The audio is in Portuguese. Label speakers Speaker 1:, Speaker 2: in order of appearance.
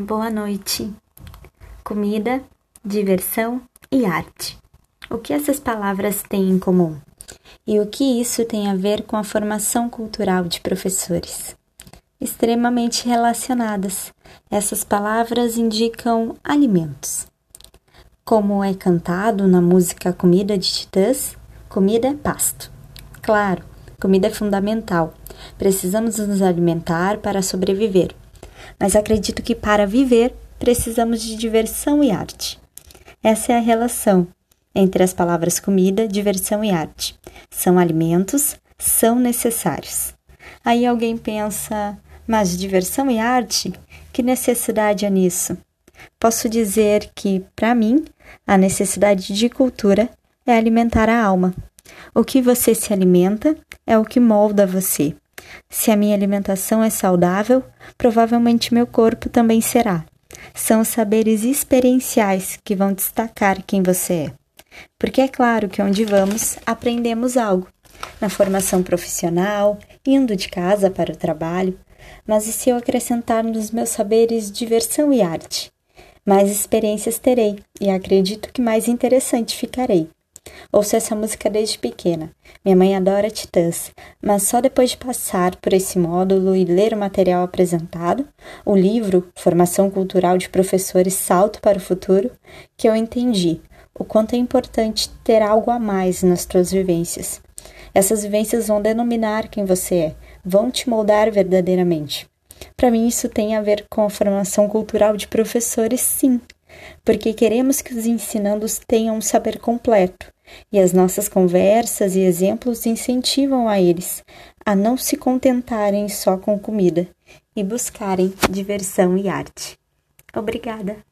Speaker 1: Boa noite. Comida, diversão e arte. O que essas palavras têm em comum? E o que isso tem a ver com a formação cultural de professores? Extremamente relacionadas. Essas palavras indicam alimentos. Como é cantado na música Comida de Titãs, comida é pasto. Claro, comida é fundamental. Precisamos nos alimentar para sobreviver mas acredito que para viver precisamos de diversão e arte. Essa é a relação entre as palavras comida, diversão e arte. São alimentos, são necessários. Aí alguém pensa, mas diversão e arte? Que necessidade há nisso? Posso dizer que, para mim, a necessidade de cultura é alimentar a alma. O que você se alimenta é o que molda você. Se a minha alimentação é saudável, provavelmente meu corpo também será. São saberes experienciais que vão destacar quem você é. Porque é claro que onde vamos, aprendemos algo. Na formação profissional, indo de casa para o trabalho. Mas e se eu acrescentar nos meus saberes diversão e arte? Mais experiências terei e acredito que mais interessante ficarei. Ouço essa música desde pequena. Minha mãe adora Titãs, mas só depois de passar por esse módulo e ler o material apresentado, o livro Formação Cultural de Professores Salto para o Futuro, que eu entendi o quanto é importante ter algo a mais nas tuas vivências. Essas vivências vão denominar quem você é, vão te moldar verdadeiramente. Para mim, isso tem a ver com a formação cultural de professores, sim, porque queremos que os ensinandos tenham um saber completo, e as nossas conversas e exemplos incentivam a eles a não se contentarem só com comida e buscarem diversão e arte. Obrigada!